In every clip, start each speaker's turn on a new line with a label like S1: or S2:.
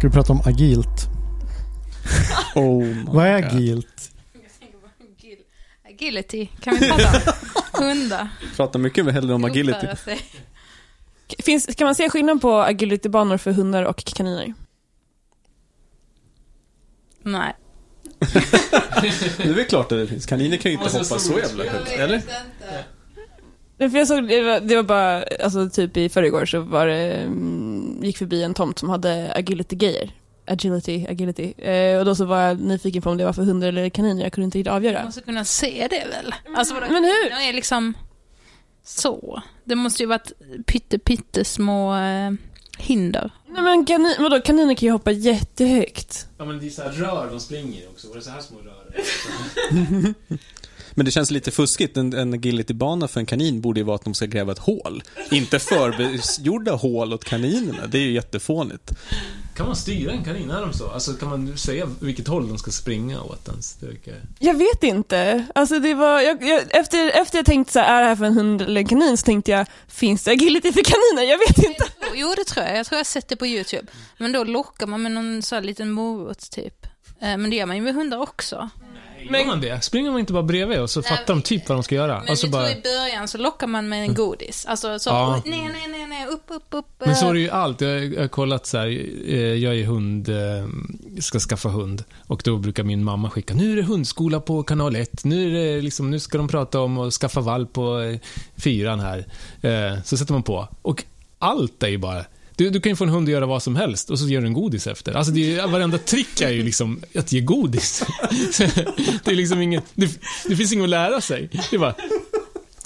S1: Ska vi prata om agilt?
S2: Oh my
S1: Vad är
S2: God.
S1: agilt?
S3: Agility, kan vi prata om? Hundar.
S2: Pratar mycket hellre om agility.
S4: Finns, kan man se skillnad på agilitybanor för hundar och kaniner?
S3: Nej.
S2: Det är väl klart att det finns. Kaniner kan ju inte hoppa så jävla högt. Eller?
S4: Jag såg, det var, det var bara, alltså typ i förrgår så var det, mm, gick förbi en tomt som hade agility-grejer. Agility, agility. Eh, och då så var jag nyfiken på om det var för hundar eller kaniner, jag kunde inte riktigt
S3: Man
S4: avgöra.
S3: måste kunna se det väl? Alltså, vadå?
S4: Men hur?
S3: De är liksom så. Det måste ju varit pytte, pyttesmå eh, hinder.
S4: Nej men kanin, vadå, kaniner kan ju hoppa jättehögt.
S5: Ja men det är så här rör de springer också. Var det så här små rör?
S2: Men det känns lite fuskigt. En, en agilitybana för en kanin borde ju vara att de ska gräva ett hål. Inte förbegjorda hål åt kaninerna. Det är ju jättefånigt.
S5: Kan man styra en kanin? Är de så? Alltså kan man säga vilket håll de ska springa åt ens?
S4: Jag vet inte. Alltså det var, jag, jag, efter, efter jag tänkte så här, är det här för en hund eller en kanin? Så tänkte jag, finns det agility för kaniner? Jag vet inte.
S3: Jo, det tror jag. Jag tror jag har sett det på YouTube. Men då lockar man med någon så här liten morot typ. Eh, Men det gör man ju med hundar också.
S5: Men... Gör man det? Springer man inte bara bredvid och så fattar de typ vad de ska göra?
S3: Men
S5: Och så
S3: jag
S5: bara...
S3: tror i början så lockar man med en godis. Alltså så,
S5: Ja.
S3: nej, nej, nej, nej, upp, upp, upp.
S5: Men så
S3: eh.
S5: är det ju allt. Jag har kollat så här, eh, jag är hund, eh, ska skaffa hund. Och då brukar min mamma skicka, nu är det hundskola på kanal 1. Nu, är det liksom, nu ska de prata om att skaffa valp på eh, fyran här. Eh, Så sätter man på. Och allt är ju bara, du, du kan ju få en hund att göra vad som helst och så gör du en godis efter. Alltså det är, varenda trick är ju liksom att ge godis. det är liksom inget, det, det finns inget att lära sig. Det är bara,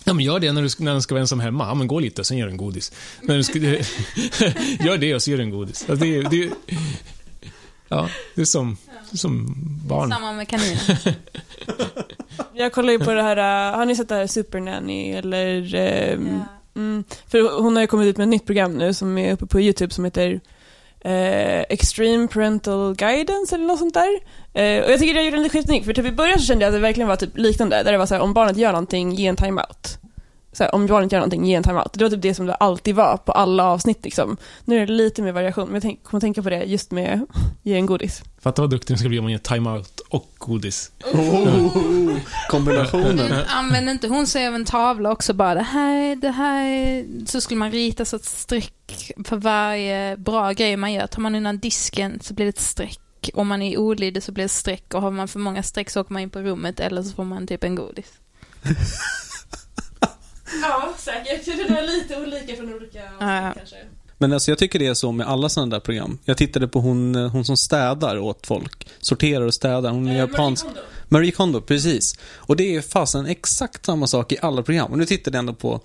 S5: Ja, men gör det när du när den ska vara ensam hemma. Ja, men gå lite och sen gör du en godis. När du ska, gör det och så gör du en godis. Alltså, det, är- det, är- ja, det är som, som barn.
S3: Samma med kaniner.
S4: Jag kollar ju på det här, uh, har ni sett det här Supernanny eller ehm,
S3: Ja.
S4: Mm, för hon har ju kommit ut med ett nytt program nu som är uppe på YouTube som heter eh, Extreme Parental Guidance eller något sånt där. Eh, och jag tycker det gjorde en liten skiftning. för typ i början så kände jag att det verkligen var typ liknande, där det var så här, om barnet gör någonting, ge en timeout. Så här, om barnet gör någonting, ge en timeout. Det var typ det som det alltid var på alla avsnitt liksom. Nu är det lite mer variation, men jag tänk, kommer tänka på det just med ge en godis.
S5: Fatta vad duktig den ska bli om man ger timeout och godis.
S2: Oh, kombinationen.
S3: Men använder inte hon sig av en tavla också bara, det här, det här, så skulle man rita så ett streck för varje bra grej man gör. Tar man undan disken så blir det ett streck. Om man är olydig så blir det streck och har man för många streck så åker man in på rummet eller så får man typ en godis.
S4: Ja, säkert. Det är lite olika från olika
S3: Ja.
S4: kanske.
S2: Men alltså jag tycker det är så med alla sådana där program. Jag tittade på hon, eh, hon som städar åt folk. Sorterar och städar. Hon är japansk. Marie Kondo, precis. Och det är fasen exakt samma sak i alla program. Och nu tittade jag ändå på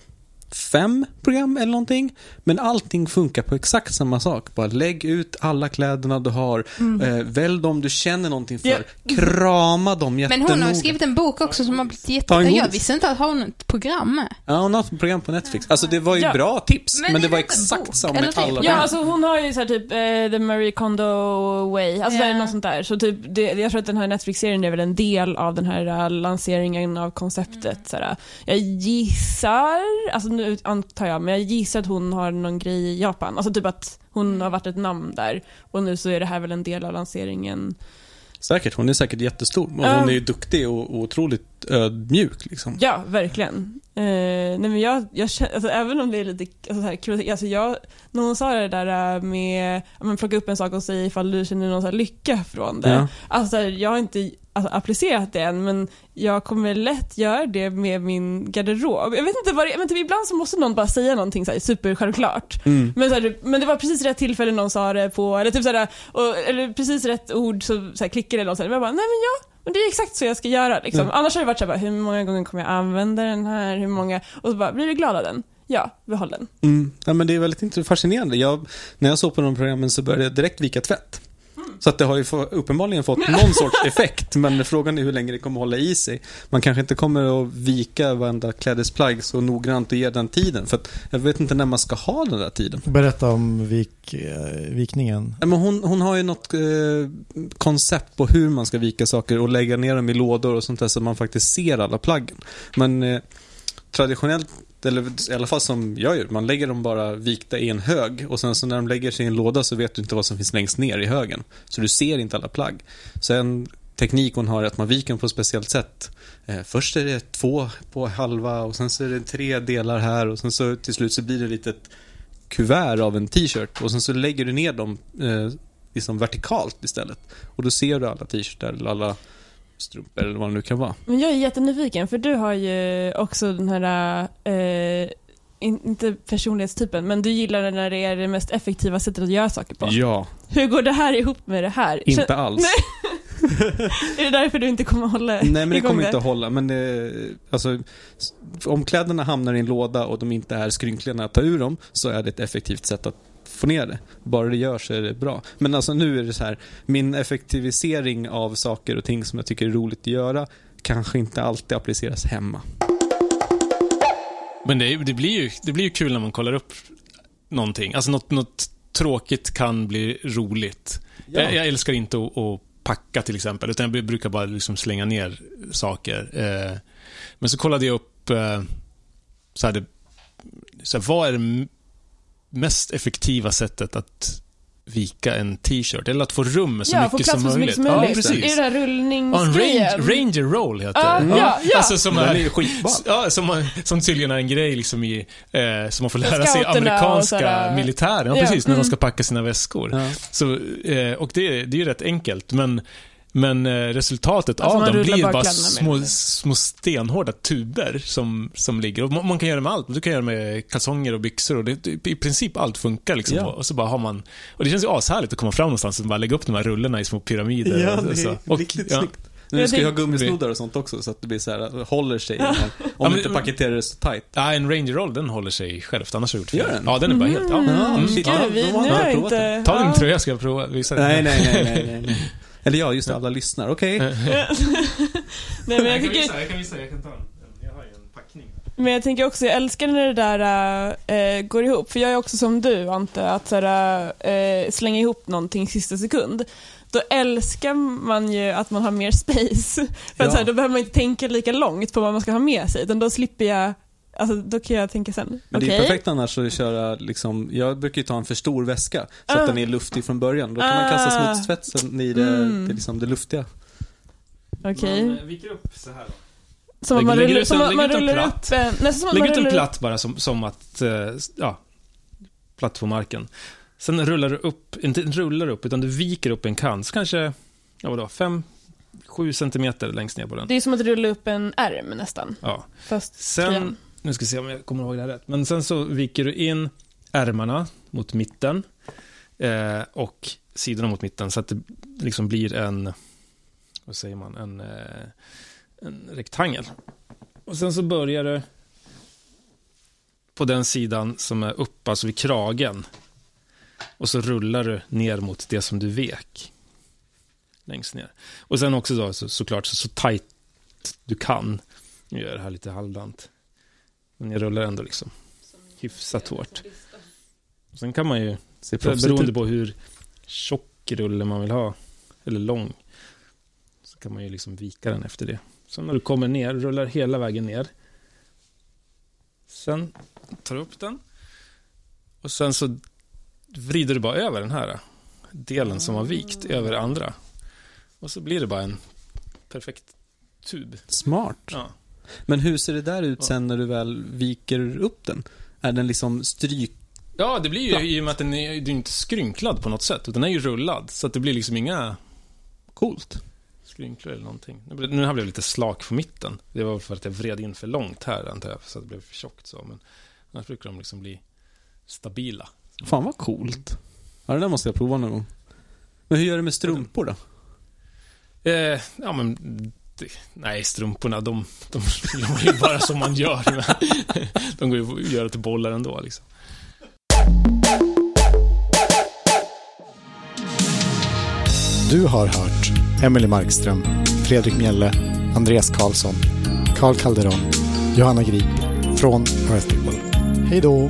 S2: fem program eller någonting. Men allting funkar på exakt samma sak. Bara lägg ut alla kläderna du har. Eh, välj dem du känner någonting för.
S4: Ja.
S2: Krama dem
S3: Men
S2: jättenoga.
S3: hon har skrivit en bok också som har blivit jätte... Jag visste inte att hon har ett program.
S2: Ja, hon har ett program på Netflix. Alltså det var ju
S4: Ja.
S2: bra tips. Men,
S3: Men
S2: det var exakt
S3: bok?
S2: samma med
S3: typ?
S2: alla
S4: Ja, alltså hon har ju så här typ eh, The Marie Kondo Way, alltså
S3: Ja.
S4: det är något sånt där. Så typ, det, jag tror att den här Netflix-serien är väl en del av den här eh, lanseringen av konceptet. Så här. Jag gissar, alltså nu antar jag, men jag gissar att hon har någon grej i Japan. Alltså typ att hon har varit ett namn där. Och nu så är det här väl en del av lanseringen.
S2: Säkert, hon är säkert jättestor. Och hon är ju duktig och, och otroligt ödmjuk liksom.
S4: Ja, verkligen. Eh, nej men jag, jag alltså, även om det är lite alltså, så här, kul, alltså jag, när hon sa det där eh, med, men plocka upp en sak och säga ifall du känner någon så lycka från det.
S2: Ja.
S4: Alltså jag har inte alltså, applicerat det än, men jag kommer lätt göra det med min garderob. Jag vet inte vad det men typ ibland så måste någon bara säga någonting så här, supersjälvklart.
S2: Mm.
S4: Men, så här, men det var precis rätt tillfälle någon sa det på, eller typ så här, och, eller precis rätt ord så, så här, klickade någon så här, men jag bara, nej men ja, men det är exakt så jag ska göra liksom.
S2: Mm.
S4: Annars har det varit så här, bara, hur många gånger kommer jag använda den här, hur många, och så bara, blir du glad av den? Ja, behåll den.
S2: Mm. Ja, men det är väldigt fascinerande. Jag, när jag såg på de programmen så började jag direkt vika tvätt. Så att det har ju uppenbarligen fått någon sorts effekt, men frågan är hur länge det kommer hålla i sig. Man kanske inte kommer att vika varenda klädesplagg så noggrant och ge den tiden, för att jag vet inte när man ska ha den där tiden.
S1: Berätta om vik, eh, vikningen.
S2: Ja, Men hon, hon har ju något eh, koncept på hur man ska vika saker och lägga ner dem i lådor och sånt där så man faktiskt ser alla plaggen. Men eh, traditionellt, eller i alla fall som jag gör, man lägger dem bara vikta i en hög och sen så när de lägger sig i en låda så vet du inte vad som finns längst ner i högen. Så du ser inte alla plagg. Så en teknik hon har är att man viker dem på ett speciellt sätt. Eh, först är det två på halva och sen så är det tre delar här och sen så till slut så blir det ett litet kuvert av en t-shirt och sen så lägger du ner dem eh, liksom vertikalt istället. Och då ser du alla t-shirtar eller alla strumpor eller vad det nu kan vara.
S4: Men jag är jättenyfiken, för du har ju också den här, eh, in, inte personlighetstypen, men du gillar det när det är det mest effektiva sättet att göra saker på.
S2: Ja,
S4: Hur går det här ihop med det här?
S2: inte alls.
S4: Är det därför du inte kommer hålla
S2: Nej, men det kommer inte att hålla. Men det, alltså, om kläderna hamnar i en låda och de inte är skrynkliga när jag tar ur dem så är det ett effektivt sätt att få ner det. Bara det görs så är det bra. Men alltså nu är det så här, min effektivisering av saker och ting som jag tycker är roligt att göra kanske inte alltid appliceras hemma.
S5: Men det, det, blir ju, det blir ju kul när man kollar upp någonting. Alltså något, något tråkigt kan bli roligt. Jag, jag älskar inte att, att packa till exempel, utan jag brukar bara liksom slänga ner saker. Eh, men så kollade jag upp, eh, så här, det, så här, vad är det mest effektiva sättet att vika en t-shirt? Eller att få rum med så
S4: ja,
S5: mycket som
S4: med så
S5: möjligt?
S4: mycket som möjligt.
S5: Ja, precis.
S4: Är det där
S5: Ja, en
S4: rullningsgrejen?
S5: ranger, roll heter
S4: Ja,
S5: det.
S4: ja, ja.
S5: Alltså som
S2: Den
S5: är,
S2: är.
S5: Ja, som, man, som tydligen är en grej liksom i, eh, som man får lära sig i amerikanska militären. Ja,
S4: Ja,
S5: precis, när
S4: mm.
S5: de ska packa sina väskor.
S2: Ja.
S5: Så, eh, och det, det är ju rätt enkelt, men men eh, resultatet
S4: Alltså,
S5: av dem blir
S4: bara med
S5: små, små stenhårda tuber som, som ligger. Och man, kan göra med allt. Du kan göra med kalsonger och byxor och det, i princip allt funkar liksom.
S2: Ja.
S5: Och så bara har man... Och det känns ju ashärligt att komma fram någonstans och bara lägga upp de här rullarna i små pyramider.
S2: Ja, det är
S5: så. och,
S2: riktigt
S5: ja.
S2: snyggt. Nu ska ju ha gummisnoddar och sånt också så att det blir så här, håller sig. Om
S5: Ja,
S2: du inte paketerar det så tight.
S5: Ja, en Ranger Roll, den håller sig självt, annars har jag gjort fel.
S2: Den?
S5: Ja, den är bara helt... Ja.
S4: Mm,
S2: Mm.
S4: Gud,
S2: Ja,
S4: vi, nu har inte...
S5: Ta din
S4: ja.
S5: tröja ska jag prova. Visa
S2: nej, nej, nej, nej, nej. Eller ja, just det, alla lyssnar. Okej.
S4: Nej, men jag tycker...
S5: jag kan visa, jag kan ta den. Jag har ju en packning.
S4: Men jag tänker också, jag älskar när det där äh, går ihop. För jag är också som du, Ante, att såhär, äh, slänga ihop någonting sista sekund. Då älskar man ju att man har mer space. För
S2: Ja.
S4: att, såhär, då behöver man inte tänka lika långt på vad man ska ha med sig. Utan då slipper jag, alltså då kan jag tänka sen.
S2: Men
S4: Okej.
S2: det är perfekt annars att köra liksom, jag brukar ju ta en för stor väska så
S4: Ah.
S2: att den är luftig från början. Då kan man kasta
S4: Ah.
S2: smutstvätten i det,
S4: Mm.
S2: det, liksom det luftiga.
S4: Okej.
S5: Man eh, viker upp så här då.
S4: Som att man
S5: lägger
S4: rullar,
S5: ut
S4: som man rullar
S5: platt.
S4: upp en... Nästan som att
S5: Lägg ut en platt bara som, som att, eh, ja, platt på marken. Sen rullar du upp, inte rullar upp, utan du viker upp en kant. Så kanske, ja vadå, fem, sju centimeter längst ner på den.
S4: Det är som att rulla upp en ärm nästan.
S5: Ja.
S4: Fast
S5: Sen nu ska vi se om jag kommer ihåg det här rätt. Men sen så viker du in ärmarna mot mitten eh, och sidorna mot mitten så att det liksom blir en, vad säger man, en, eh, en rektangel. Och sen så börjar du på den sidan som är upp, alltså vid kragen. Och så rullar du ner mot det som du vek. Längst ner. Och sen också då så, såklart så, så tajt du kan. Nu gör jag det här lite halvdant. Men jag rullar ändå liksom hyfsat hårt. Sen kan man ju,
S2: proffsigt
S5: beroende
S2: ut.
S5: på hur tjock rulle man vill ha, eller lång, så kan man ju liksom vika den efter det. Sen när du kommer ner, rullar hela vägen ner. Sen tar du upp den. Och sen så vrider du bara över den här delen som har vikt över andra. Och så blir det bara en perfekt tub.
S2: Smart.
S5: Ja.
S2: Men hur ser det där ut sen när du väl viker upp den? Är den liksom stryk...
S5: Ja, det blir ju i och med att den är, den är inte skrynklad på något sätt, utan den är ju rullad. Så att det blir liksom inga
S2: Coolt.
S5: skrynklor eller någonting. Nu Nu här blev lite slak på mitten. Det var för att jag vred in för långt här, antar jag, så att det blev för tjockt så. Men annars brukar de liksom bli stabila.
S2: Fan vad coolt. Ja, det där måste jag prova någon gång. Men hur gör du med strumpor då?
S5: Eh, ja, men... Nej, strumporna, de, de gör man ju bara som man gör. Men de går ju att göra till bollar ändå, liksom.
S1: Du har hört Emily Markström, Fredrik Mjelle, Andreas Karlsson, Carl Calderon, Johanna Grip från Earth People. Hej då!